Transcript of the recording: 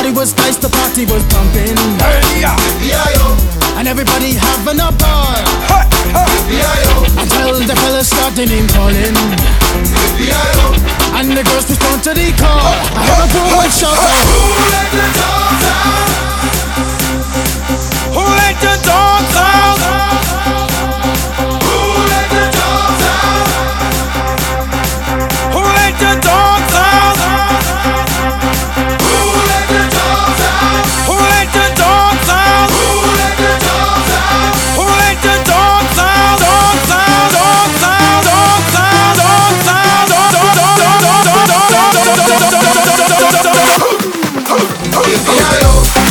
party was pumping. Hey, yeah. And everybody having a ball. Hey, hey. Until the fellas started name calling. And the girls respond to the call. I have a poor one shout out. Who let the dogs out? Holy Fire.